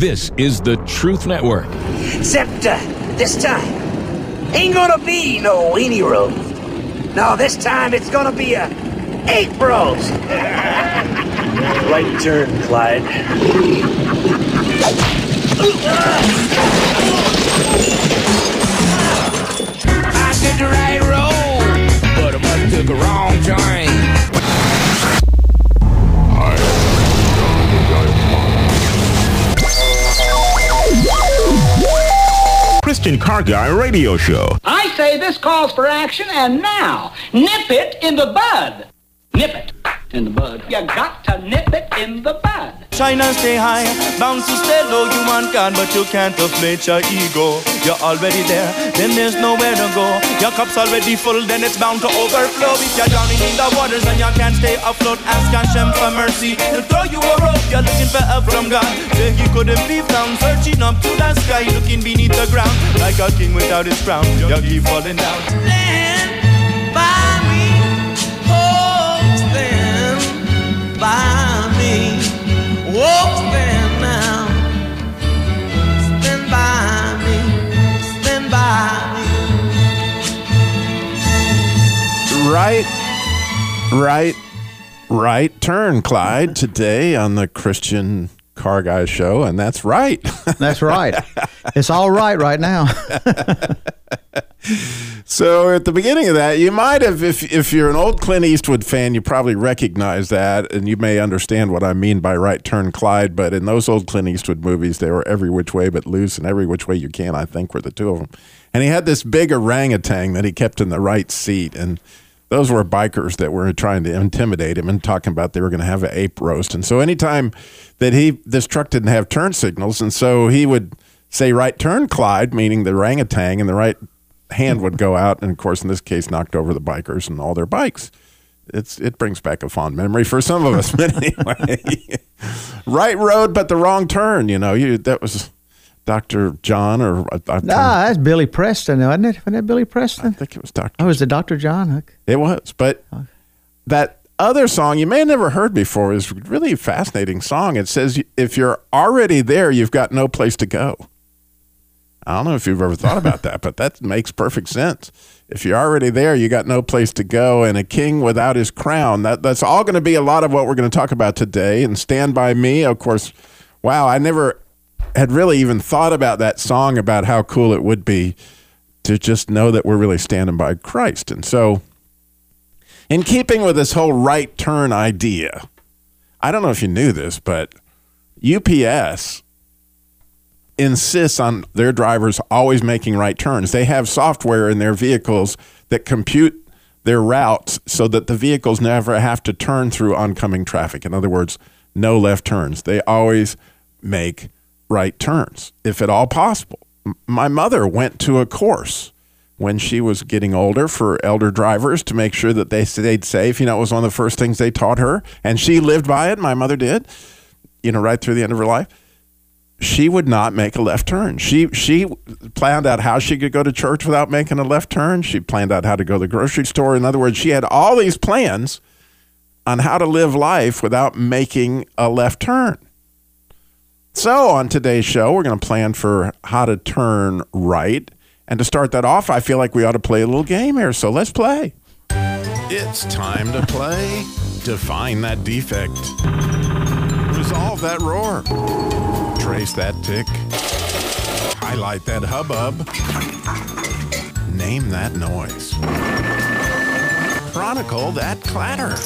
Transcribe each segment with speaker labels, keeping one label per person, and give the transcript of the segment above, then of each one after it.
Speaker 1: This is the Truth Network.
Speaker 2: Except uh, this time, ain't gonna be no weenie roast. No, this time it's gonna be a eight roast.
Speaker 3: Right turn, Clyde.
Speaker 4: I took the right road, but I must took a wrong turn.
Speaker 5: Car Guy Radio Show.
Speaker 6: I say this calls for action, and now, nip it in the bud. Nip it in the bud. You got to nip it in the bud.
Speaker 7: Shine and stay high, bound to stay low. You want God, but you can't inflate your ego. You're already there, then there's nowhere to go. Your cup's already full, then it's bound to overflow. If you're drowning in the waters and you can't stay afloat, ask Hashem for mercy. He'll throw you a rope. You're looking for help from God. Say he couldn't be found, searching up to the sky, looking beneath the ground like a king without his crown. You keep falling down. Stand by me. Oh, stand now. Stand by me. Stand by me.
Speaker 8: Right, right, right turn, Clyde, today on the Christian Car Guy Show. And that's right.
Speaker 9: That's right. it's all right right now.
Speaker 8: So at the beginning of that, you might have, if if you're an old Clint Eastwood fan, you probably recognize that, and you may understand what I mean by right turn, Clyde. But in those old Clint Eastwood movies, they were every which way but loose, and every which way you can. I think were the two of them. And he had this big orangutan that he kept in the right seat, and those were bikers that were trying to intimidate him and talking about they were going to have an ape roast. And so anytime that he this truck didn't have turn signals, and so he would say right turn, Clyde, meaning the orangutan, and the right hand would go out, and of course, in this case, knocked over the bikers and all their bikes. It's it brings back a fond memory for some of us, but anyway, right road but the wrong turn. You know, you that was Doctor John or I, I,
Speaker 9: nah, that's Billy Preston, wasn't it? Wasn't that Billy Preston?
Speaker 8: I think it was Doctor.
Speaker 9: Oh, was it Dr. John?
Speaker 8: It was, but oh. that other song you may have never heard before is really a fascinating song. It says if you're already there, you've got no place to go. I don't know if you've ever thought about that, but that makes perfect sense. If you're already there, you got no place to go, and a king without his crown. That that's all going to be a lot of what we're going to talk about today. And Stand by Me, of course. Wow, I never had really even thought about that song about how cool it would be to just know that we're really standing by Christ. And so, in keeping with this whole right turn idea, I don't know if you knew this, but UPS insists on their drivers always making right turns. They have software in their vehicles that compute their routes so that the vehicles never have to turn through oncoming traffic. In other words, no left turns. They always make right turns, if at all possible. My mother went to a course when she was getting older for elder drivers to make sure that they stayed safe. You know, it was one of the first things they taught her, and she lived by it. My mother did, you know, right through the end of her life she would not make a left turn. She she planned out how she could go to church without making a left turn. She planned out how to go to the grocery store. In other words, she had all these plans on how to live life without making a left turn. So on today's show, we're going to plan for how to turn right. And to start that off, I feel like we ought to play a little game here. So let's play. It's time to play. Define that defect. Resolve that roar. Trace that tick. Highlight that hubbub. Name that noise. Chronicle that clatter.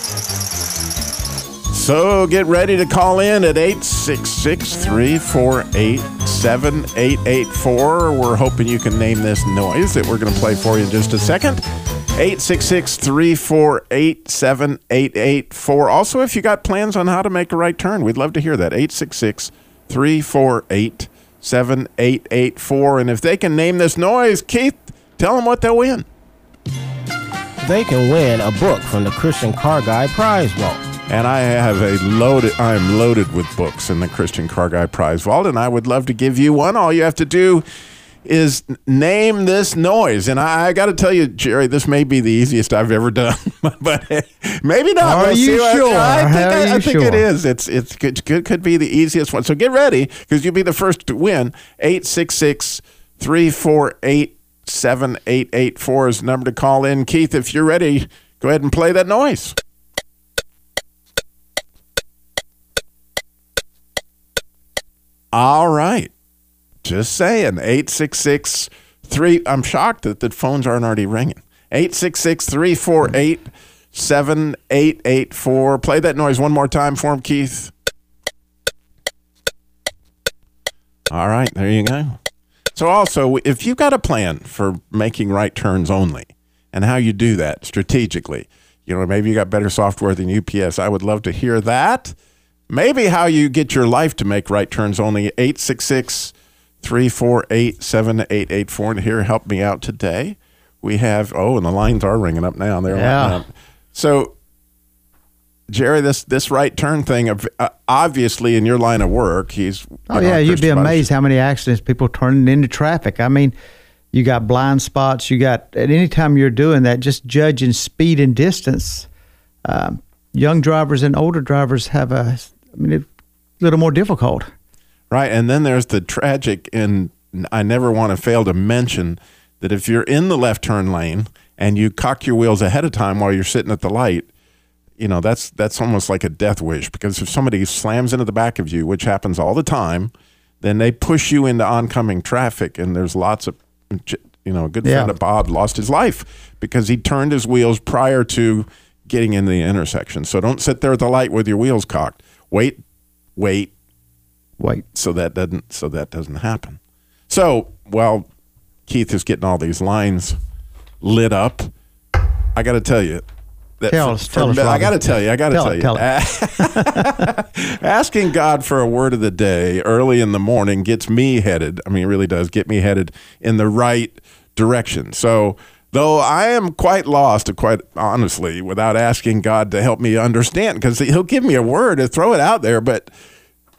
Speaker 8: So get ready to call in at 866 348 7884. We're hoping you can name this noise that we're going to play for you in just a second. 866 348 7884. Also, if you got plans on how to make a right turn, we'd love to hear that. 866 348 7884. And if they can name this noise, Keith, tell them what they'll win.
Speaker 10: They can win a book from the Christian Car Guy Prize Vault.
Speaker 8: And I have a loaded, I am loaded with books in the Christian Car Guy Prize Vault, and I would love to give you one. All you have to do is name this noise. And I, I got to tell you, Jerry, this may be the easiest I've ever done, but maybe not.
Speaker 9: Are
Speaker 8: We'll
Speaker 9: you sure?
Speaker 8: I think, I, I think it
Speaker 9: sure?
Speaker 8: is. It's it's could, could, could be the easiest one. So get ready because you'll be the first to win. 866 348 7884 is the number to call in. Keith, if you're ready, go ahead and play that noise. All right. Just saying. 866 3. I'm shocked that the phones aren't already ringing. 866 348 7884. Play that noise one more time for him, Keith. All right. There you go. So, also, if you've got a plan for making right turns only and how you do that strategically, you know, maybe you got better software than UPS, I would love to hear that. Maybe how you get your life to make right turns only 866 348 7884. And here, help me out today. We have, oh, and the lines are ringing up now. They're
Speaker 9: Yeah.
Speaker 8: up. So, Jerry, this this right turn thing, uh, obviously in your line of work, he's. you
Speaker 9: Oh
Speaker 8: know,
Speaker 9: yeah, you'd be amazed how many accidents people turning into traffic. I mean, you got blind spots. You got at any time you're doing that, just judging speed and distance. Um, young drivers and older drivers have a, I mean, a little more difficult.
Speaker 8: Right. And then there's the tragic, and I never want to fail to mention that if you're in the left turn lane and you cock your wheels ahead of time while you're sitting at the light, you know, that's that's almost like a death wish because if somebody slams into the back of you, which happens all the time, then they push you into oncoming traffic and there's lots of you know, a good
Speaker 9: Yeah.
Speaker 8: friend of Bob lost his life because he turned his wheels prior to getting in the intersection. So don't sit there at the light with your wheels cocked. Wait, wait,
Speaker 9: Wait,
Speaker 8: so that doesn't so that doesn't happen. So while Keith is getting all these lines lit up, I got to tell you. That
Speaker 9: Tell
Speaker 8: for-
Speaker 9: us-
Speaker 8: for
Speaker 9: tell us,
Speaker 8: I got to tell you. I got to
Speaker 9: Tell
Speaker 8: tell, you.
Speaker 9: tell
Speaker 8: Asking God for a word of the day early in the morning gets me headed. I mean, it really does get me headed in the right direction. So. Though I am quite lost, quite honestly, without asking God to help me understand, because He'll give me a word to throw it out there, but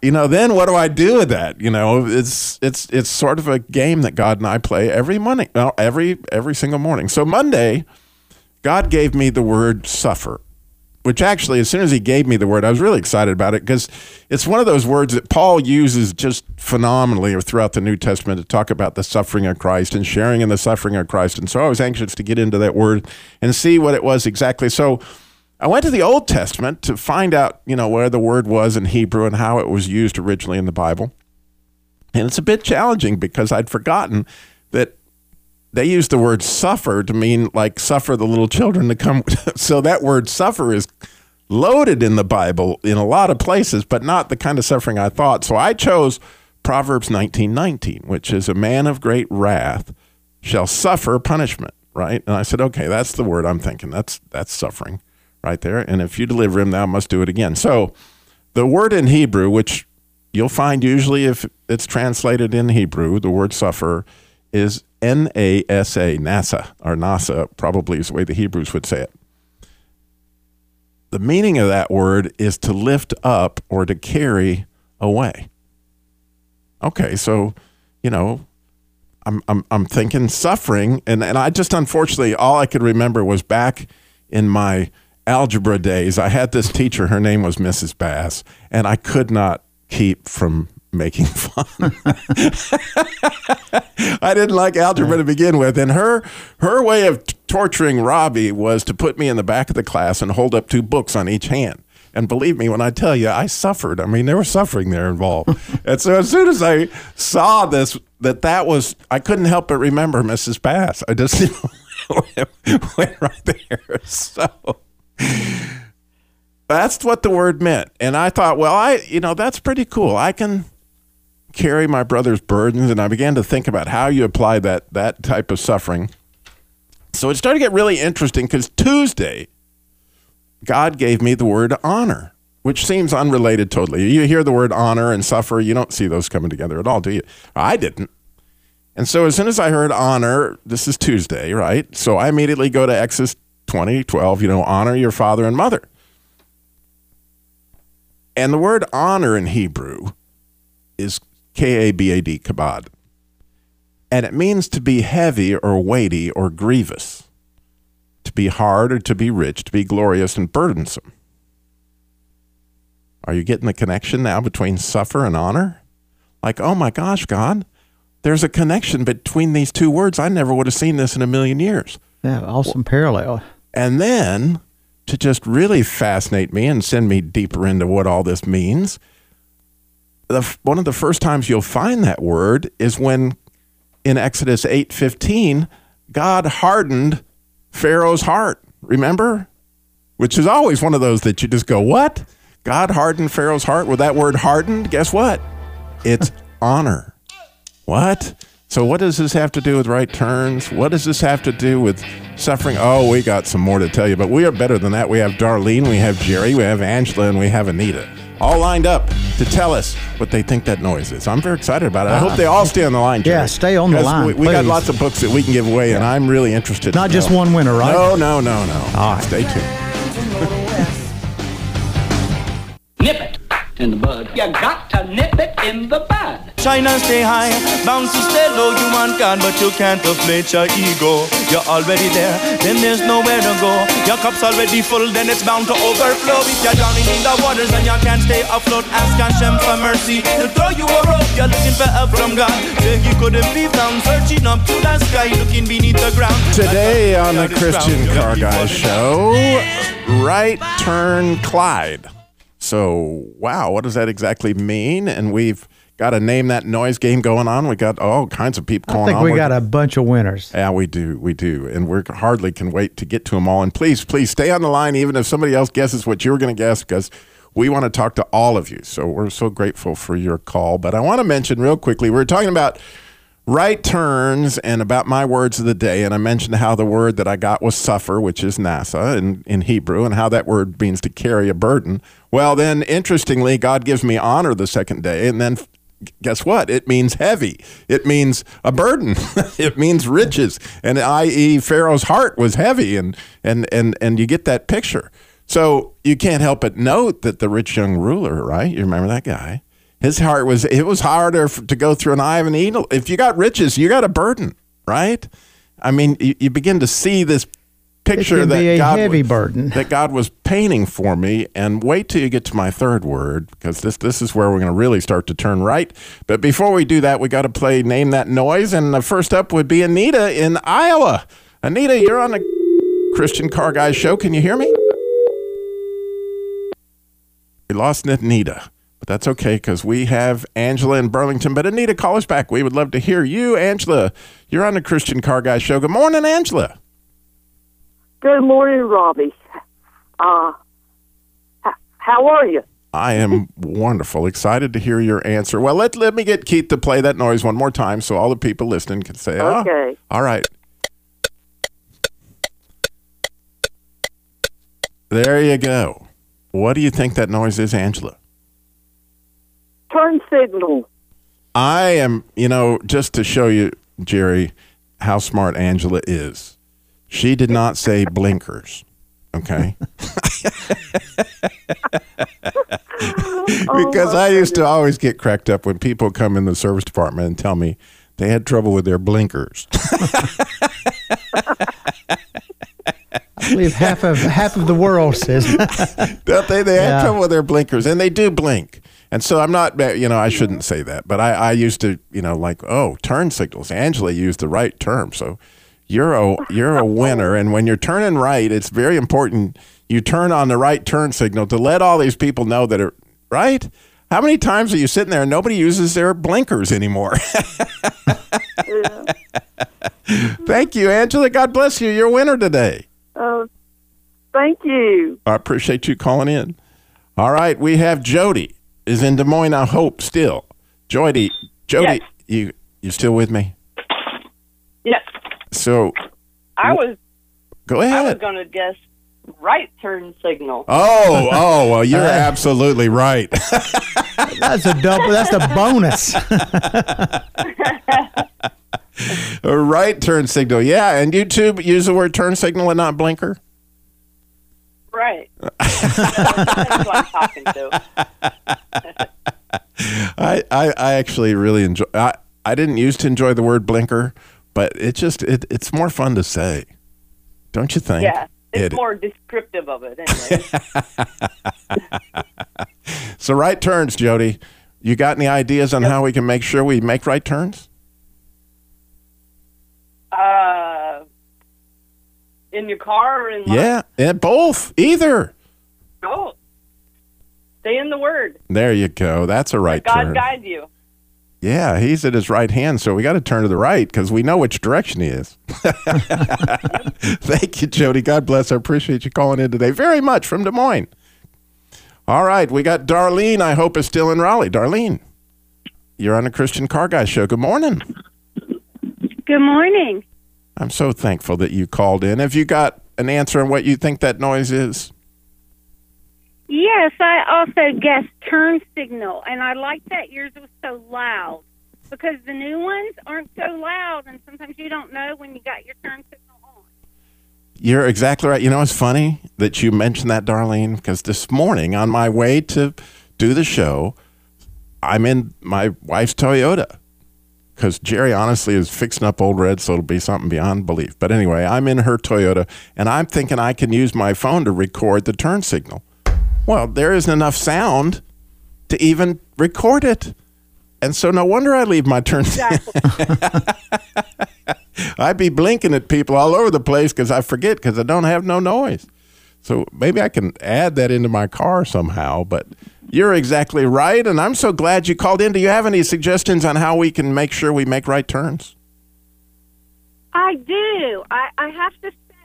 Speaker 8: you know, then what do I do with that? You know, it's it's it's sort of a game that God and I play every morning, well, every every single morning. So Monday, God gave me the word suffer, which actually, as soon as He gave me the word, I was really excited about it because it's one of those words that Paul uses just phenomenally throughout the New Testament to talk about the suffering of Christ and sharing in the suffering of Christ. And so I was anxious to get into that word and see what it was exactly. So I went to the Old Testament to find out, you know, where the word was in Hebrew and how it was used originally in the Bible. And it's a bit challenging because I'd forgotten that they use the word suffer to mean like suffer the little children to come. so that word suffer is loaded in the Bible in a lot of places, but not the kind of suffering I thought. So I chose Proverbs 19:19, which is a man of great wrath shall suffer punishment, right? And I said, okay, that's the word I'm thinking. That's that's suffering right there. And if you deliver him, thou must do it again. So the word in Hebrew, which you'll find usually if it's translated in Hebrew, the word suffer is N A S A, NASA, or NASA, probably is the way the Hebrews would say it. The meaning of that word is to lift up or to carry away. Okay, so, you know, I'm, I'm, I'm thinking suffering, and, and I just unfortunately, all I could remember was back in my algebra days, I had this teacher, her name was Mrs. Bass, and I could not keep from making fun. I didn't like algebra to begin with, and her her way of t- torturing Robby was to put me in the back of the class and hold up two books on each hand. And believe me when I tell you, I suffered. I mean, there was suffering there involved. and so as soon as I saw this, that that was, I couldn't help but remember Mrs. Bass. I just went, went right there. So that's what the word meant. And I thought, well, I, you know, that's pretty cool. I can carry my brother's burdens. And I began to think about how you apply that, that type of suffering. So it started to get really interesting because Tuesday, God gave me the word honor, which seems unrelated totally. You hear the word honor and suffer, you don't see those coming together at all, do you? I didn't. And so as soon as I heard honor, this is Tuesday, right? So I immediately go to Exodus 20, 12, you know, honor your father and mother. And the word honor in Hebrew is K A B A D, kabad. and it means to be heavy or weighty or grievous, to be hard or to be rich, to be glorious and burdensome. Are you getting the connection now between suffer and honor? Like, oh my gosh, God, there's a connection between these two words. I never would have seen this in a million years.
Speaker 9: Yeah, awesome parallel.
Speaker 8: And then to just really fascinate me and send me deeper into what all this means, the, one of the first times you'll find that word is when in Exodus 8:15 God hardened Pharaoh's heart. Remember? Which is always one of those that you just go, "What? God hardened Pharaoh's heart with that word hardened?" Guess what? It's honor. What? So what does this have to do with right turns? What does this have to do with suffering? Oh, we got some more to tell you, but we are better than that. We have Darlene, we have Jerry, we have Angela, and we have Anita. All lined up to tell us what they think that noise is. I'm very excited about it. I hope they all stay on the line. Jerry.
Speaker 9: Yeah, stay on the line,
Speaker 8: We, we got lots of books that we can give away, and I'm really interested.
Speaker 9: Not just
Speaker 8: know.
Speaker 9: one winner, right?
Speaker 8: No, no, no, no.
Speaker 9: All right.
Speaker 8: Stay tuned.
Speaker 6: In the bud. You got to nip it in the bud.
Speaker 7: China stay high, bound to stay low. You want God, but you can't deflate your ego. You're already there, then there's nowhere to go. Your cup's already full, then it's bound to overflow. If you're drowning in the waters and you can't stay afloat, ask Hashem for mercy. He'll throw you a rope. You're looking for help from God. Where he couldn't be found, searching up to the sky, looking beneath the ground.
Speaker 8: Today on the Christian
Speaker 7: found.
Speaker 8: Car Guy Show, right turn Clyde. So, wow, what does that exactly mean? And we've got a name that noise game going on. We got all kinds of people
Speaker 9: I
Speaker 8: calling
Speaker 9: think we got a bunch of winners.
Speaker 8: yeah, we do. We do. And we hardly can wait to get to them all. And please, please stay on the line, even if somebody else guesses what you were going to guess, because we want to talk to all of you. So we're so grateful for your call. But I want to mention real quickly we were talking about right turns and about my words of the day. And I mentioned how the word that I got was suffer, which is NASA in, in Hebrew, and how that word means to carry a burden. Well, then, interestingly, God gives me honor the second day. And then guess what? It means heavy. It means a burden. it means riches. And i.e. Pharaoh's heart was heavy and and and and you get that picture. So you can't help but note that the rich young ruler, right? You remember that guy? His heart was it was harder to go through an eye of an needle. If you got riches, you got a burden, right? I mean, you, you begin to see this picture that God
Speaker 9: heavy
Speaker 8: was-
Speaker 9: burden.
Speaker 8: that God was painting for me. And wait till you get to my third word, because this this is where we're going to really start to turn right. But before we do that, we got to play name that noise. And the first up would be Anita in Iowa. Anita, you're on the Christian Car Guy show. Can you hear me? We lost Anita. But that's okay because we have Angela in Burlington. But Anita, call us back. We would love to hear you. Angela, you're on the Christian Car Guy show. Good morning, Angela.
Speaker 3: Good morning, Robby. Uh, how are you?
Speaker 8: I am wonderful. Excited to hear your answer. Well, let let me get Keith to play that noise one more time so all the people listening can say, "Ah,
Speaker 3: Okay.
Speaker 8: all right." There you go. What do you think that noise is, Angela?
Speaker 3: Turn signal.
Speaker 8: I am, you know, just to show you, Jerry, how smart Angela is. She did not say blinkers. Okay. because oh, I used to always get cracked up when people come in the service department and tell me they had trouble with their blinkers.
Speaker 9: I believe half of half of the world says
Speaker 8: Don't they? They have
Speaker 9: Yeah.
Speaker 8: trouble with their blinkers, and they do blink. And so I'm not, you know, I shouldn't say that, but I, I used to, you know, like, oh, turn signals. Angela used the right term, so you're a you're a winner. And when you're turning right, it's very important you turn on the right turn signal to let all these people know that it right. How many times are you sitting there and nobody uses their blinkers anymore? Thank you, Angela. God bless you. You're a winner today.
Speaker 3: Uh, thank you.
Speaker 8: I appreciate you calling in. All right, we have Jody is in Des Moines. I hope still. Jody, Jody,
Speaker 11: Yes.
Speaker 8: you you still with me?
Speaker 11: Yes,
Speaker 8: So
Speaker 11: I was.
Speaker 8: go ahead.
Speaker 11: I was going to guess right turn signal.
Speaker 8: Oh, oh, well, you're absolutely right.
Speaker 9: that's a double. That's a bonus.
Speaker 8: a right turn signal. Yeah, and YouTube use the word turn signal and not blinker.
Speaker 11: Right. That's who I'm talking to.
Speaker 8: I, I, I actually really enjoy. I, I didn't used to enjoy the word blinker, but it just it, it's more fun to say, don't you think?
Speaker 11: Yeah, it's
Speaker 8: It-
Speaker 11: more descriptive of it anyway.
Speaker 8: So right turns, Jody. You got any ideas on how we can make sure we make right turns?
Speaker 11: uh, in your car or in?
Speaker 8: Yeah, and both, either.
Speaker 11: Oh, stay in the Word.
Speaker 8: There you go. That's a right turn.
Speaker 11: God
Speaker 8: turn.
Speaker 11: guide you.
Speaker 8: Yeah, he's at his right hand, so we got to turn to the right because we know which direction he is. Thank you, Jody. God bless. I appreciate you calling in today very much from Des Moines. All right, we got Darlene. I hope is still in Raleigh. Darlene, you're on the Christian Car Guy Show. Good morning.
Speaker 12: Good morning.
Speaker 8: I'm so thankful that you called in. Have you got an answer on what you think that noise is?
Speaker 12: Yes, I also guessed turn signal, and I like that yours was so loud because the new ones aren't so loud, and sometimes you don't know when you got your turn signal on.
Speaker 8: You're exactly right. You know, it's funny that you mentioned that, Darlene, because this morning on my way to do the show, I'm in my wife's Toyota because Jerry honestly is fixing up old red, so it'll be something beyond belief. But anyway, I'm in her Toyota, and I'm thinking I can use my phone to record the turn signal. Well, there isn't enough sound to even record it. And so no wonder I leave my turn. I'd be blinking at people all over the place because I forget because I don't have no noise. So maybe I can add that into my car somehow. But you're exactly right. And I'm so glad you called in. Do you have any suggestions on how we can make sure we make right turns?
Speaker 12: I do. I, I have to say,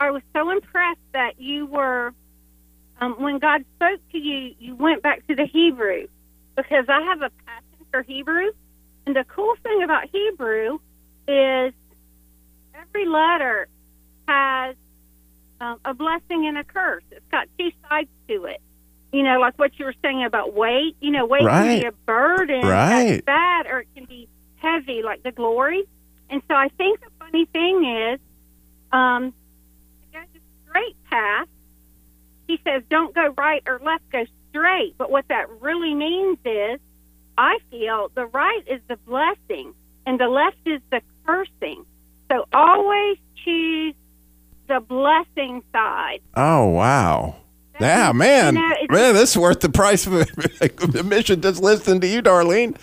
Speaker 12: I was so impressed that you were, um, when God spoke to you, you went back to the Hebrew because I have a passion for Hebrew. And the cool thing about Hebrew is every letter has um, a blessing and a curse. It's got two sides to it. You know, like what you were saying about weight. You know, weight can be a burden
Speaker 8: Right.
Speaker 12: that's bad, or it can be heavy, like the glory. And so I think the funny thing is, um, to go the straight path, he says, don't go right or left, go straight. But what that really means is, I feel the right is the blessing and the left is the cursing. So always choose the blessing side.
Speaker 8: Oh, wow. Yeah, man.
Speaker 12: you know,
Speaker 8: man, this is worth the price of admission just listening to you, Darlene.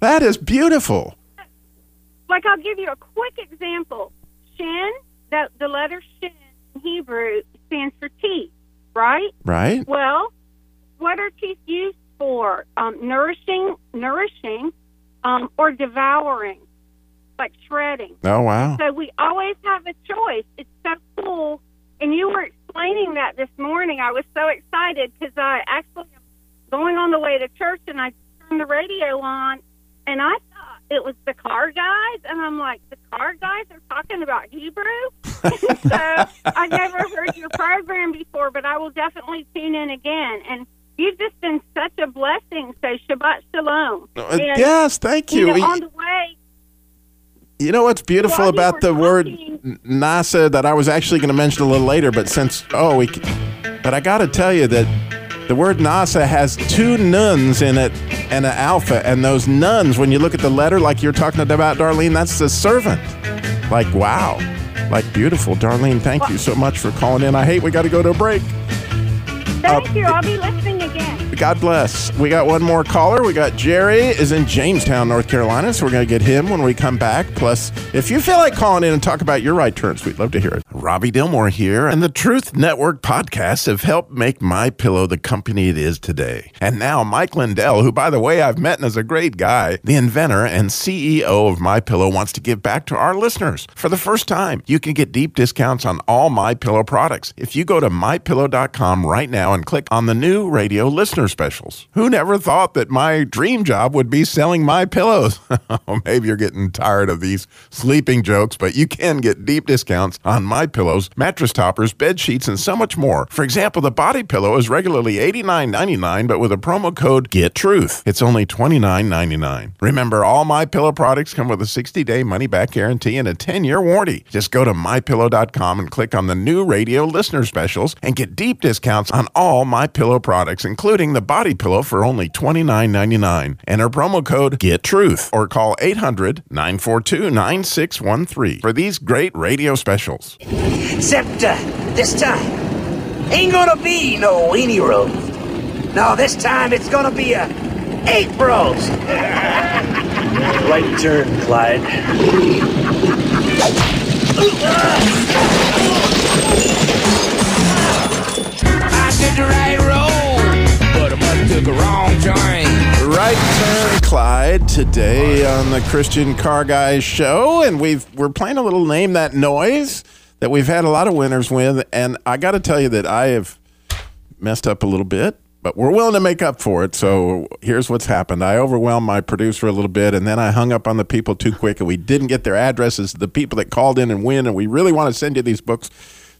Speaker 8: That is beautiful.
Speaker 12: Like I'll give you a quick example. Shin, that the letter shin in Hebrew stands for teeth, right?
Speaker 8: Right?
Speaker 12: Well, what are teeth used for? Um, nourishing, nourishing, um, or devouring, like shredding.
Speaker 8: Oh, wow.
Speaker 12: So we always have a choice. It's so cool. And you were explaining that this morning. I was so excited because I actually am going on the way to church and I turned the radio on and I thought it was the car guys. And I'm like, the car guys are talking about Hebrew? so I've never heard your program before, but I will definitely tune in again. And you've just been such a blessing. So Shabbat Shalom.
Speaker 8: Uh,
Speaker 12: And,
Speaker 8: yes, thank you.
Speaker 12: know, on the way,
Speaker 8: You know what's beautiful
Speaker 12: While
Speaker 8: about
Speaker 12: were
Speaker 8: the word NASA that I was actually going to mention a little later, but since oh we, but I got to tell you that the word NASA has two nuns in it and an alpha, and those nuns, when you look at the letter, like you're talking about, Darlene, that's the servant. Like wow, like beautiful, Darlene. Thank you so much for calling in. I hate we got to go to a break.
Speaker 12: thank uh, you. I'll be listening.
Speaker 8: God bless. We got one more caller. We got Jerry is in Jamestown, North Carolina, so we're going to get him when we come back. Plus, if you feel like calling in and talk about your right turns, we'd love to hear it. Robby Dilmore here, and the Truth Network podcasts have helped make My Pillow the company it is today. And now Mike Lindell, who by the way I've met and is a great guy, the inventor and CEO of My Pillow, wants to give back to our listeners. For the first time, you can get deep discounts on all My Pillow products if you go to mypillow.com right now and click on the new radio listener specials. Who never thought that my dream job would be selling my pillows? Oh, maybe you're getting tired of these sleeping jokes, but you can get deep discounts on My pillows, mattress toppers, bed sheets, and so much more. For example, the body pillow is regularly $89.99, but with a promo code GETTRUTH, it's only $29.99. Remember, all My Pillow products come with a 60-day money-back guarantee and a 10-year warranty. Just go to mypillow.com and click on the new radio listener specials and get deep discounts on all My Pillow products, including the body pillow for only $29.99. Enter promo code GETTRUTH or call 800-942-9613 for these great radio specials.
Speaker 2: Except uh, this time, ain't gonna be no weenie roast. No, this time it's gonna be a eight roast.
Speaker 13: Right turn, Clyde.
Speaker 4: I did right took a wrong turn.
Speaker 8: Right turn, Clyde, today on the Christian Car Guys show, and we've we're playing a little name that noise that we've had a lot of winners with, and I got to tell you that I have messed up a little bit, but we're willing to make up for it. So here's what's happened: I overwhelmed my producer a little bit, and then I hung up on the people too quick, and we didn't get their addresses. The people that called in and win, and we really want to send you these books.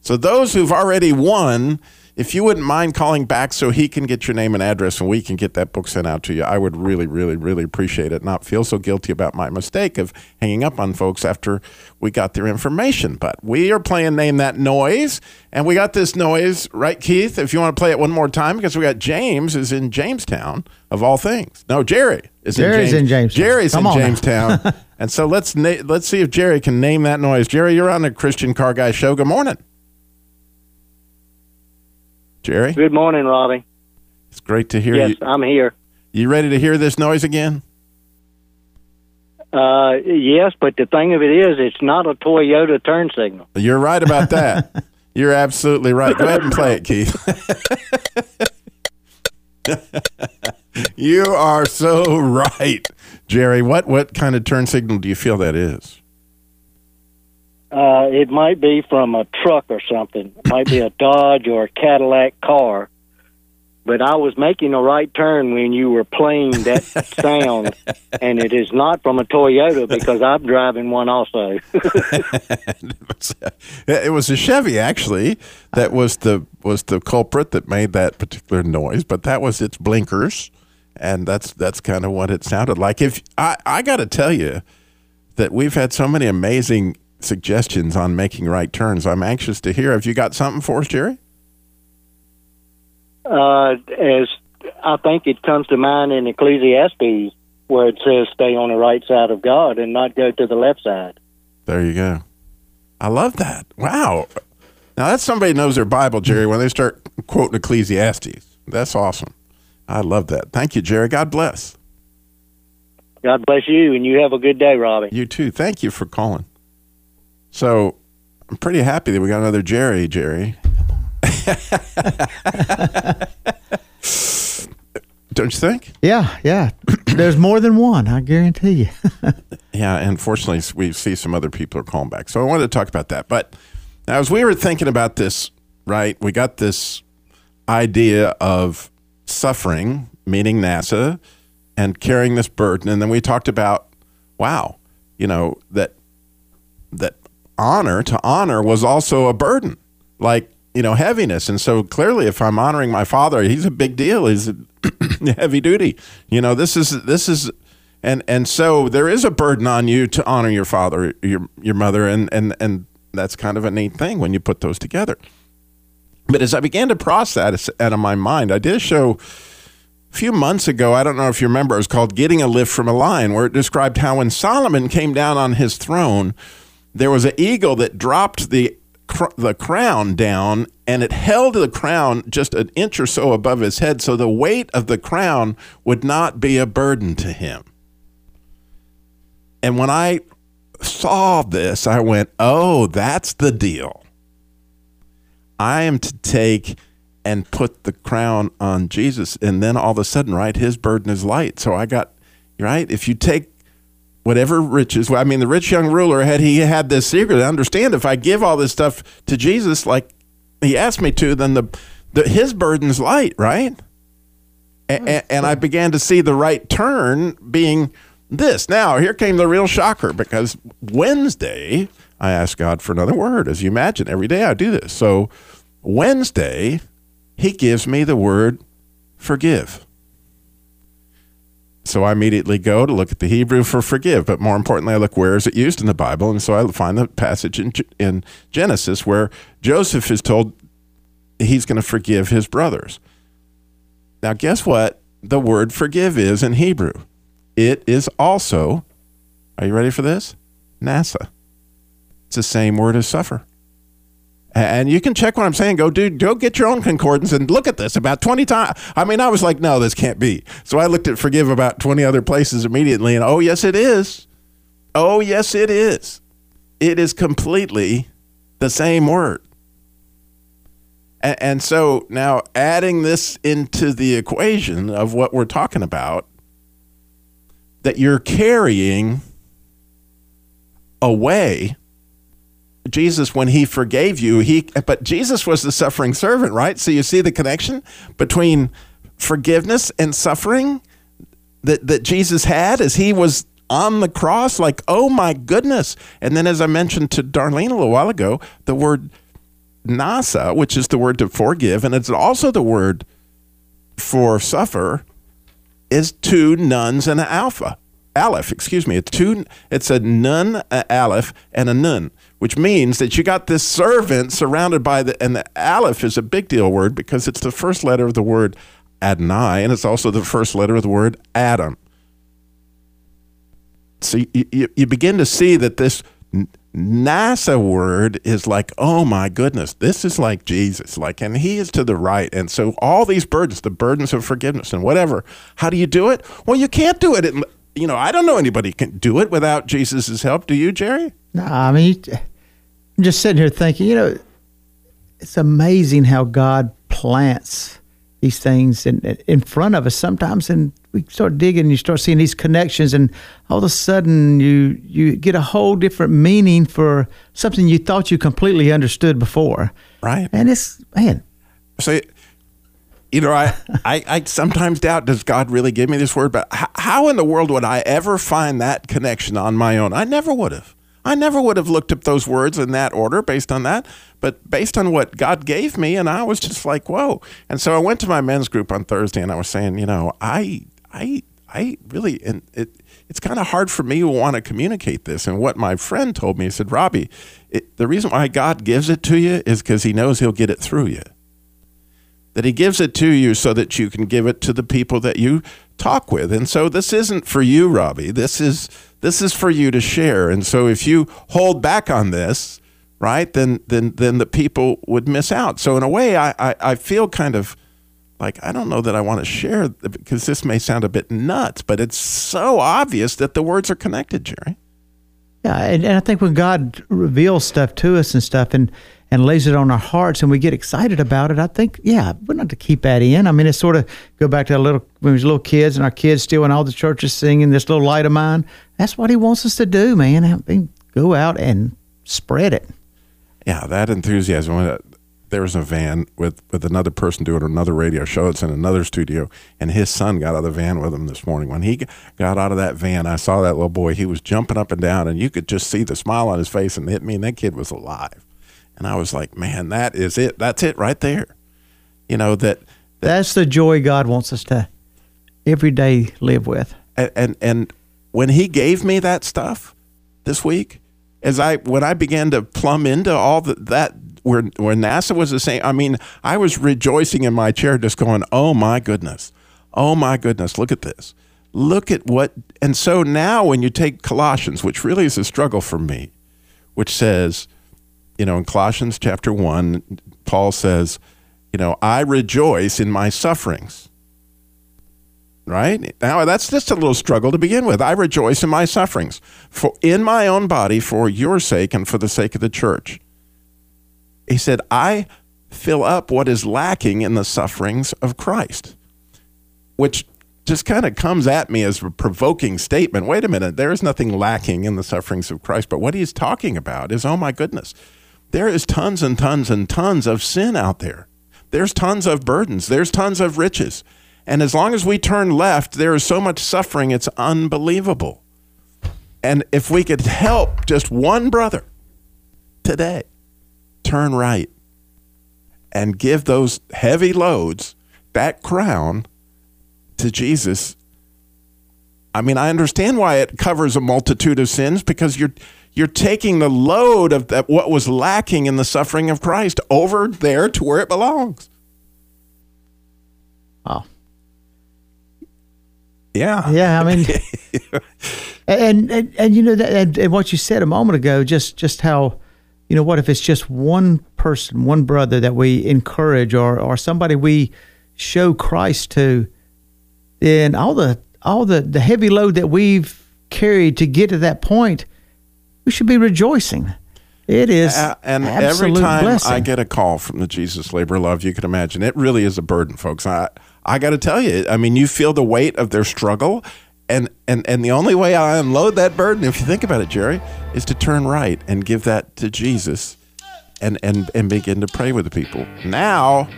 Speaker 8: So those who've already won. If you wouldn't mind calling back so he can get your name and address and we can get that book sent out to you, I would really, really, really appreciate it. Not feel so guilty about my mistake of hanging up on folks after we got their information. But we are playing Name That Noise, and we got this noise, right, Keith? If you want to play it one more time, because we got James is in Jamestown, of all things. No, Jerry is
Speaker 9: Jerry's
Speaker 8: in,
Speaker 9: in Jamestown.
Speaker 8: Jerry's
Speaker 9: Come
Speaker 8: in. Jamestown. and so let's na- let's see if Jerry can name that noise. Jerry, you're on the Christian Car Guy show. Good morning. Jerry?
Speaker 14: Good morning, Robby.
Speaker 8: It's great to hear
Speaker 14: yes,
Speaker 8: you.
Speaker 14: Yes, I'm here.
Speaker 8: You ready to hear this noise again?
Speaker 14: Uh, yes, but the thing of it is, it's not a Toyota turn signal.
Speaker 8: You're right about that. You're absolutely right. Go ahead and play it, Keith. you are so right, Jerry. What what kind of turn signal do you feel that is?
Speaker 14: Uh, it might be from a truck or something. It might be a Dodge or a Cadillac car. But I was making a right turn when you were playing that sound, and it is not from a Toyota because I'm driving one also.
Speaker 8: It was a Chevy actually that was the was the culprit that made that particular noise, but that was its blinkers, and that's that's kind of what it sounded like. If I I got to tell you that we've had so many amazing suggestions on making right turns. I'm anxious to hear. Have you got something for us, Jerry?
Speaker 14: uh, as I think it comes to mind in Ecclesiastes, where it says, "Stay on the right side of God and not go to the left side."
Speaker 8: There you go. I love that. Wow. Now that's somebody who knows their Bible, Jerry. When they start quoting Ecclesiastes, that's awesome. I love that. Thank you, Jerry. God bless.
Speaker 14: God bless you, and you have a good day, Robby.
Speaker 8: You too. Thank you for calling. So I'm pretty happy that we got another Jerry, Jerry. Don't you think?
Speaker 9: Yeah, yeah. There's more than one, I guarantee you.
Speaker 8: Yeah, unfortunately, we see some other people are calling back. So I wanted to talk about that. But now, as we were thinking about this, right, we got this idea of suffering, meaning NASA, and carrying this burden. And then we talked about, wow, you know, that that honor to honor was also a burden, like, you know, heaviness. And so clearly, if I'm honoring my father, he's a big deal. He's heavy duty. You know, this is this is and and so there is a burden on you to honor your father, your your mother, and and and that's kind of a neat thing when you put those together. But as I began to process that out of my mind, I did a show a few months ago. I don't know if you remember. It was called "Getting a Lift from a Lion," where it described how when Solomon came down on his throne, there was an eagle that dropped the cr- the crown down, and it held the crown just an inch or so above his head, so the weight of the crown would not be a burden to him. And when I saw this, I went, oh, that's the deal. I am to take and put the crown on Jesus. And then all of a sudden, right, his burden is light. So I got, right, if you take whatever riches, well, I mean, the rich young ruler had, he had this secret. I understand if I give all this stuff to Jesus, like he asked me to, then the, the his burden's light, right? And, and I began to see the right turn being this. Now, here came the real shocker because Wednesday, I ask God for another word. As you imagine, every day I do this. So Wednesday, He gives me the word forgive. So I immediately go to look at the Hebrew for forgive, but more importantly, I look where is it used in the Bible, and so I find the passage in, in Genesis where Joseph is told he's going to forgive his brothers. Now, guess what? The word forgive is in Hebrew. It is also, are you ready for this? NASA. It's the same word as suffer. And you can check what I'm saying. Go, dude, go get your own concordance and look at this about 20 times. I mean, I was like, no, this can't be. So I looked at forgive about 20 other places immediately, and oh, yes, it is. Oh, yes, it is. It is completely the same word. And, and so now adding this into the equation of what we're talking about, that you're carrying away Jesus when he forgave you, he but Jesus was the suffering servant, right? So you see the connection between forgiveness and suffering that that Jesus had as he was on the cross like, "Oh my goodness." And then as I mentioned to Darlene a little while ago, the word nasa, which is the word to forgive and it's also the word for suffer is two nuns and an alpha. Aleph, excuse me. It's two it's a nun, a aleph, and a nun which means that you got this servant surrounded by the, and the aleph is a big deal word because it's the first letter of the word Adonai, and it's also the first letter of the word Adam. So you, you, you begin to see that this NASA word is like, oh my goodness, this is like Jesus, like, and he is to the right. And so all these burdens, the burdens of forgiveness and whatever, how do you do it? Well, you can't do it. you know, I don't know anybody can do it without Jesus' help. Do you, Jerry?
Speaker 9: No, I mean, I'm just sitting here thinking, you know, it's amazing how God plants these things in in front of us sometimes and we start digging and you start seeing these connections and all of a sudden you you get a whole different meaning for something you thought you completely understood before.
Speaker 8: Right.
Speaker 9: And it's man.
Speaker 8: So you know I, I i sometimes doubt does god really give me this word? But how, how in the world would i ever find that connection on my own? I never would have I never would have looked up those words in that order based on that, but based on what God gave me, and I was just like, whoa. And so I went to my men's group on Thursday, and I was saying, you know, I, I, I really, and it, it's kind of hard for me to want to communicate this. And what my friend told me, he said, Robby, it, the reason why God gives it to you is because He knows He'll get it through you. That He gives it to you so that you can give it to the people that you talk with. And so this isn't for you, Robby. This is this is for you to share. And so if you hold back on this, right, then then then the people would miss out. So in a way, I I, I feel kind of like I don't know that I want to share because this may sound a bit nuts, but it's so obvious that the words are connected, Jerry.
Speaker 9: Yeah, and, and I think when God reveals stuff to us and stuff, and and lays it on our hearts and we get excited about it, I think, yeah, we're not to keep that in. I mean, it's sort of go back to a little when we was little kids and our kids still in all the churches singing this little light of mine. That's what he wants us to do, man. I mean, go out and spread it.
Speaker 8: Yeah, that enthusiasm. Uh, there was a van with, with another person doing another radio show. It's in another studio, and his son got out of the van with him this morning. When he got out of that van, I saw that little boy. He was jumping up and down, and you could just see the smile on his face. And it, I mean, that kid was alive. And I was like, man, that is it. That's it right there. You know, that, that
Speaker 9: that's the joy God wants us to every day live with.
Speaker 8: And, and, and when he gave me that stuff this week, as I, when I began to plumb into all the, that, where, where NASA was the same, I mean, I was rejoicing in my chair, just going, oh my goodness. Oh my goodness. Look at this. Look at what, and so now when you take Colossians, which really is a struggle for me, which says, you know, in Colossians chapter 1, Paul says, you know, I rejoice in my sufferings. Right? Now, that's just a little struggle to begin with. I rejoice in my sufferings for in my own body for your sake and for the sake of the church. He said, I fill up what is lacking in the sufferings of Christ, which just kind of comes at me as a provoking statement. Wait a minute, there is nothing lacking in the sufferings of Christ. But what he's talking about is, oh my goodness, there is tons and tons and tons of sin out there. There's tons of burdens. There's tons of riches. And as long as we turn left, there is so much suffering, it's unbelievable. And if we could help just one brother, today, turn right and give those heavy loads, that crown, to Jesus. I mean, I understand why it covers a multitude of sins because you're you're taking the load of that what was lacking in the suffering of Christ over there to where it belongs.
Speaker 9: Wow.
Speaker 8: Yeah.
Speaker 9: Yeah, I mean, and, and and you know that and, and what you said a moment ago, just just how, you know, what if it's just one person, one brother that we encourage, or or somebody we show Christ to, then all the all the the heavy load that we've carried to get to that point, we should be rejoicing. It is,
Speaker 8: Uh, and every time
Speaker 9: blessing.
Speaker 8: I get a call from the Jesus Labor Love, you can imagine it really is a burden, folks. I I got to tell you, I mean, you feel the weight of their struggle, and and and the only way I unload that burden, if you think about it, Jerry, is to turn right and give that to Jesus, and and and begin to pray with the people. Now.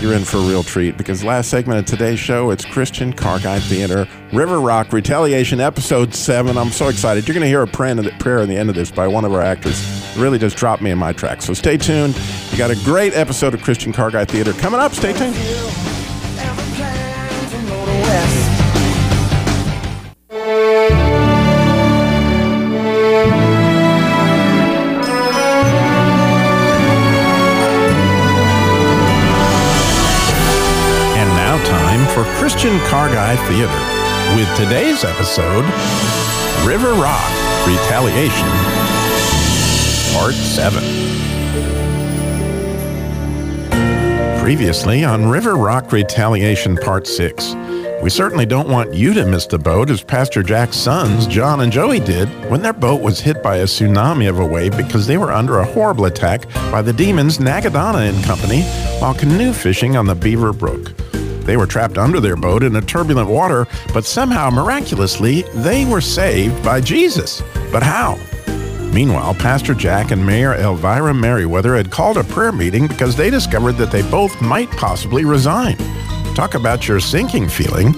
Speaker 8: You're in for a real treat because last segment of today's show, it's Christian Car Guy Theater, River Rock Retaliation, Episode 7. I'm so excited. You're going to hear a prayer in, the, end of this by one of our actors. It really just dropped me in my track. So stay tuned. You got a great episode of Christian Car Guy Theater coming up. Stay tuned. Christian Car Guy Theater with today's episode River Rock Retaliation, Part 7. Previously on River Rock Retaliation Part 6. We certainly don't want you to miss the boat as Pastor Jack's sons, John and Joey, did when their boat was hit by a tsunami of a wave because they were under a horrible attack by the demons Nagadana and Company while canoe fishing on the Beaver Brook. They were trapped under their boat in a turbulent water, but somehow, miraculously, they were saved by Jesus. But how? Meanwhile, Pastor Jack and Mayor Elvira Merriweather had called a prayer meeting because they discovered that they both might possibly resign. Talk about your sinking feeling.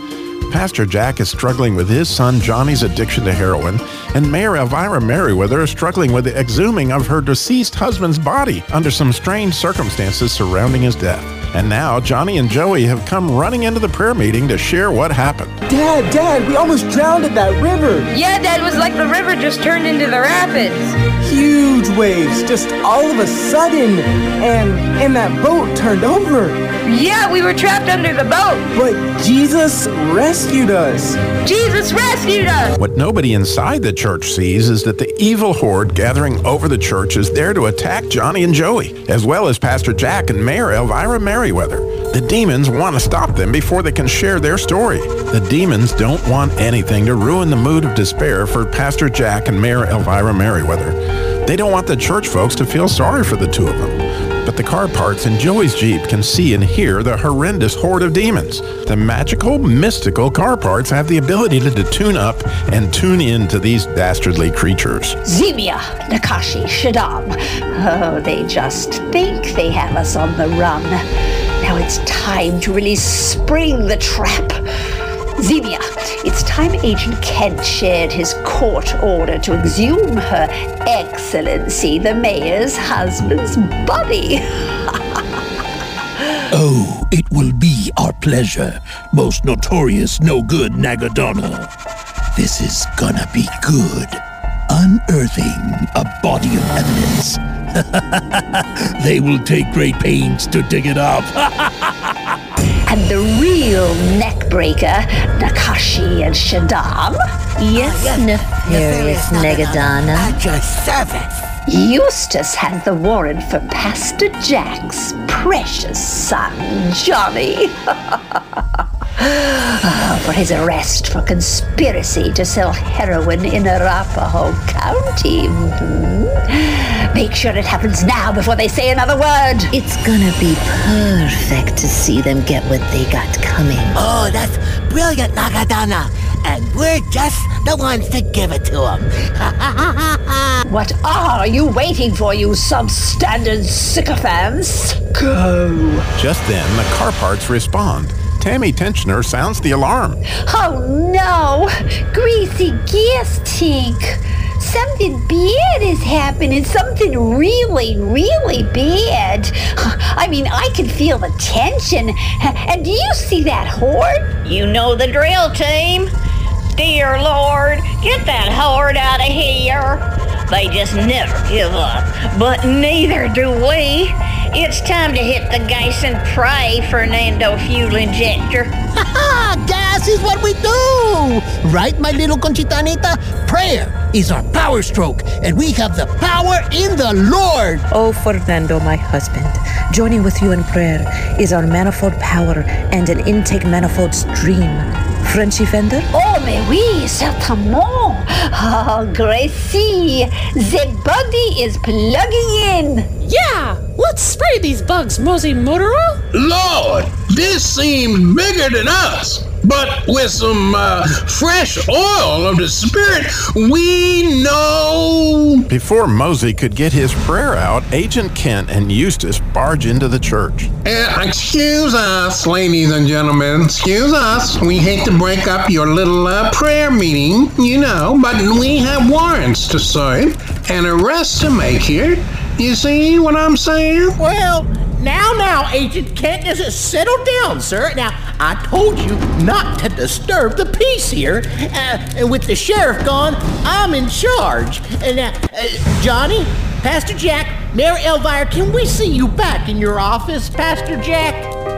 Speaker 8: Pastor Jack is struggling with his son Johnny's addiction to heroin, and Mayor Elvira Merriweather is struggling with the exhuming of her deceased husband's body under some strange circumstances surrounding his death. And now Johnny and Joey have come running into the prayer meeting to share what happened.
Speaker 13: Dad, Dad, we almost drowned in that river.
Speaker 15: Yeah, Dad, it was like the river just turned into the rapids.
Speaker 13: Huge waves, just all of a sudden, and and that boat turned over.
Speaker 15: Yeah, we were trapped under the boat.
Speaker 13: But Jesus rescued us.
Speaker 15: Jesus rescued us.
Speaker 8: What nobody inside the church sees is that the evil horde gathering over the church is there to attack Johnny and Joey, as well as Pastor Jack and Mayor Elvira Merriweather. The demons want to stop them before they can share their story. The demons don't want anything to ruin the mood of despair for Pastor Jack and Mayor Elvira Merriweather. They don't want the church folks to feel sorry for the two of them. But the car parts in Joey's Jeep can see and hear the horrendous horde of demons. The magical, mystical car parts have the ability to, to tune up and tune in to these dastardly creatures.
Speaker 16: Zemia, Nakashi, Shaddam. Oh, they just think they have us on the run. Now it's time to really spring the trap. Zemia, it's time Agent Kent shared his court order to exhume Her Excellency the Mayor's husband's body.
Speaker 17: Oh, it will be our pleasure, most notorious no good Nagadonna. This is gonna be good. Unearthing a body of evidence. they will take great pains to dig it up.
Speaker 16: and the real neckbreaker, Nakashi and Shaddam.
Speaker 18: Yes, oh, nefarious Negadonna.
Speaker 16: At your service. Eustace had the warrant for Pastor Jack's precious son, Johnny. For his arrest for conspiracy to sell heroin in Arapahoe County. Mhm. Make sure it happens now before they say another word.
Speaker 18: It's gonna be perfect to see them get what they got coming.
Speaker 19: Oh, that's brilliant, Nagadana. And we're just the ones to give it to them.
Speaker 16: What are you waiting for, you substandard sycophants? Go.
Speaker 8: Just then, the car parts respond. Tammy Tensioner sounds the alarm.
Speaker 16: Oh no! Greasy gas tank! something bad is happening. Something really, really bad. I mean, I can feel the tension. And do you see that horde?
Speaker 15: You know the drill, team. Dear Lord, get that horde out of here. They just never give up, but neither do we. It's time to hit the gas and pray, Fernando Fuel Injector.
Speaker 19: Ha Gas is what we do! Right, my little Conchitanita? Prayer is our power stroke, and we have the power in the Lord!
Speaker 20: Oh, Fernando, my husband, joining with you in prayer is our manifold power and an intake manifold stream. Frenchy Fender?
Speaker 16: Oh, mais oui, certainement. Oh, Gracie, the body is plugging in.
Speaker 21: Yeah, let's spray these bugs, Mosey Motorola.
Speaker 22: Lord, this seems bigger than us. But with some uh, fresh oil of the Spirit, we know.
Speaker 8: Before Mosey could get his prayer out, Agent Kent and Eustace barge into the church.
Speaker 22: Uh, excuse us, ladies and gentlemen. Excuse us. We hate to break up your little uh, prayer meeting, you know, but we have warrants to serve and arrests to make here. You see what I'm saying?
Speaker 19: Well, now, now, Agent Kent, just settle down, sir. Now, I told you not to disturb the peace here. Uh, and with the sheriff gone, I'm in charge. And uh, uh, Johnny, Pastor Jack, Mayor Elvire, can we see you back in your office, Pastor Jack?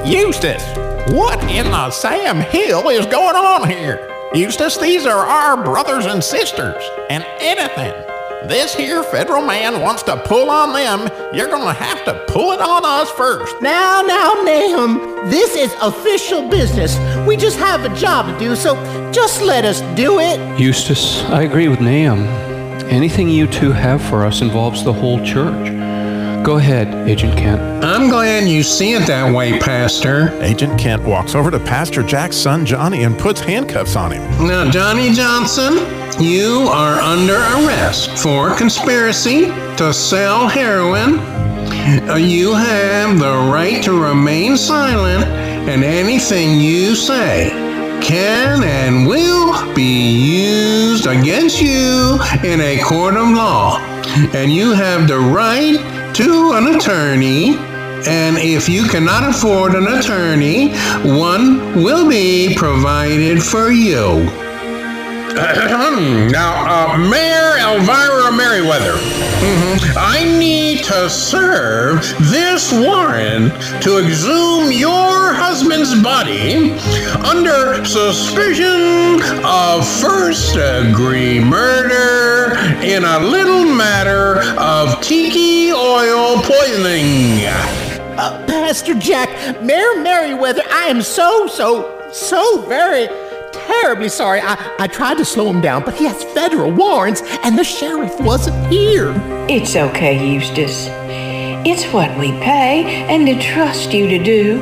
Speaker 23: Eustace, what in the Sam Hill is going on here? Eustace, these are our brothers and sisters, and anything this here federal man wants to pull on them, you're gonna have to pull it on us first.
Speaker 19: Now, now, ma'am, this is official business. We just have a job to do, so just let us do it.
Speaker 24: Eustace, I agree with Nahum. Anything you two have for us involves the whole church. Go ahead, Agent Kent.
Speaker 22: I'm glad you see it that way, Pastor.
Speaker 8: Agent Kent walks over to Pastor Jack's son, Johnny, and puts handcuffs on him.
Speaker 22: Now, Johnny Johnson, you are under arrest for conspiracy to sell heroin. Uh, You have the right to remain silent, and anything you say can and will be used against you in a court of law. And you have the right to an attorney. And if you cannot afford an attorney, one will be provided for you. now, uh, Mayor Elvira Merriweather, mhm, I need to serve this warrant to exhume your husband's body under suspicion of first degree murder in a little matter of tiki oil poisoning.
Speaker 19: Uh, Pastor Jack, Mayor Merriweather, I am so, so, so very terribly sorry. I, I tried to slow him down, but he has federal warrants, and the sheriff wasn't here.
Speaker 15: It's okay, Eustace. It's what we pay and to trust you to do.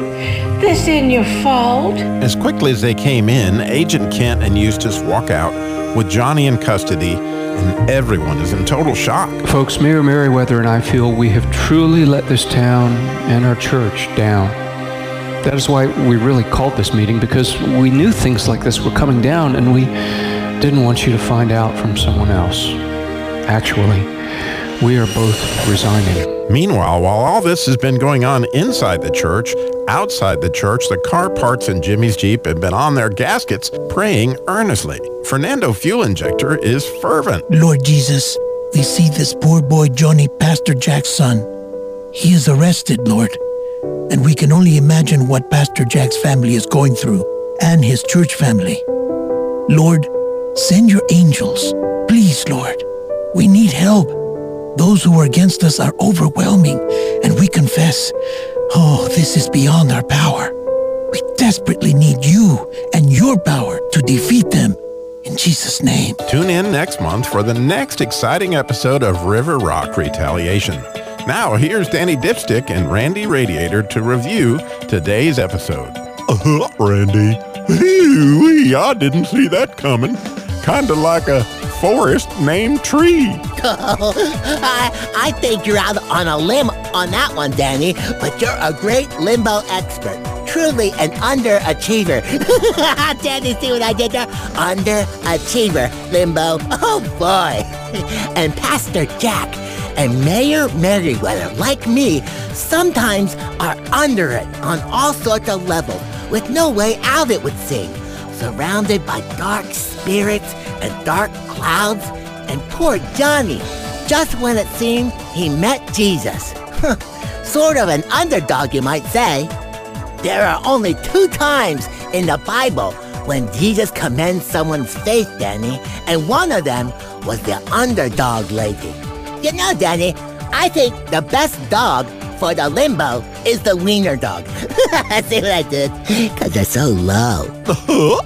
Speaker 15: This isn't your fault.
Speaker 8: As quickly as they came in, Agent Kent and Eustace walk out with Johnny in custody, and everyone is in total shock.
Speaker 24: Folks, Mayor Merriweather and I feel we have truly let this town and our church down. That is why we really called this meeting because we knew things like this were coming down and we didn't want you to find out from someone else. Actually, we are both resigning.
Speaker 8: Meanwhile, while all this has been going on inside the church, outside the church, the car parts in Jimmy's Jeep have been on their gaskets praying earnestly. Fernando Fuel Injector is fervent.
Speaker 17: Lord Jesus, we see this poor boy Johnny, Pastor Jack's son. He is arrested, Lord. And we can only imagine what Pastor Jack's family is going through and his church family. Lord, send your angels. Please, Lord. We need help. Those who are against us are overwhelming, and we confess, oh, this is beyond our power. We desperately need you and your power to defeat them. In Jesus' name.
Speaker 8: Tune in next month for the next exciting episode of River Rock Retaliation. Now, here's Danny Dipstick and Randy Radiator to review today's episode. Uh, Randy. Hee-wee, I didn't see that coming. Kinda like a forest named Tree.
Speaker 19: I, I think you're out on a limb on that one, Danny, but you're a great limbo expert. truly an underachiever. Daddy, see what I did there? Underachiever, Limbo. Oh boy. and Pastor Jack and Mayor Merriweather, like me, sometimes are under it on all sorts of levels, with no way out, it would seem. Surrounded by dark spirits and dark clouds, and poor Johnny, just when it seemed he met Jesus. sort of an underdog, you might say. There are only two times in the Bible when Jesus commends someone's faith, Danny, and one of them was the underdog lady. You know, Danny, I think the best dog for the limbo is the wiener dog. See what I did? Because they're so low.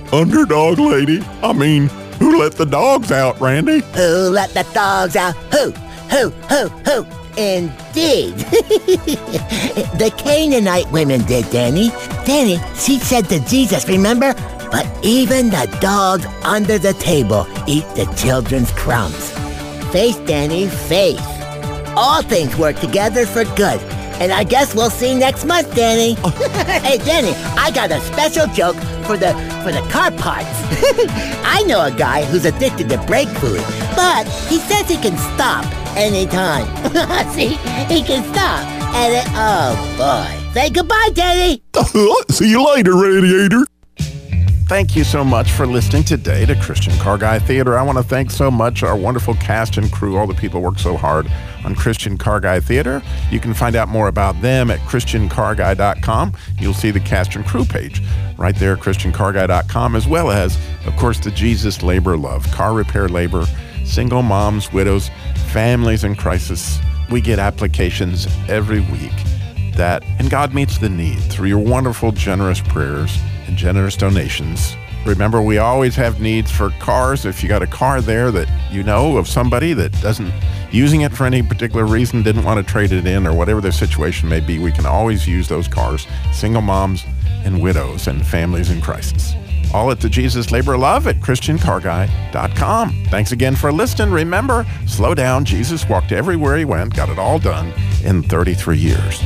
Speaker 8: Underdog lady. I mean, who let the dogs out, Randy?
Speaker 19: Who let the dogs out? Who? Who? Who? Who? Indeed. the Canaanite women did, Danny. Danny, she said to Jesus, remember? But even the dogs under the table eat the children's crumbs. Faith, Danny, faith. All things work together for good. And I guess we'll see next month, Danny. hey, Danny, I got a special joke for the for the car parts. I know a guy who's addicted to brake fluid, but he says he can stop anytime. see, he can stop. And it, oh boy. Say goodbye, Danny.
Speaker 8: See you later, Radiator. Thank you so much for listening today to Christian Car Guy Theater. I want to thank so much our wonderful cast and crew, all the people work so hard on Christian Car Guy Theater. You can find out more about them at christiancarguy.com. You'll see the cast and crew page right there at christiancarguy.com, as well as, of course, the Jesus Labor Love, car repair labor, single moms, widows, families in crisis. We get applications every week that, and God meets the need through your wonderful, generous prayers and generous donations. Remember, we always have needs for cars. If you got a car there that you know of somebody that doesn't using it for any particular reason, didn't want to trade it in, or whatever their situation may be, we can always use those cars. Single moms and widows and families in crisis. All at the Jesus Labor Love at ChristianCarGuy.com. Thanks again for listening. Remember, slow down. Jesus walked everywhere he went, got it all done in 33 years.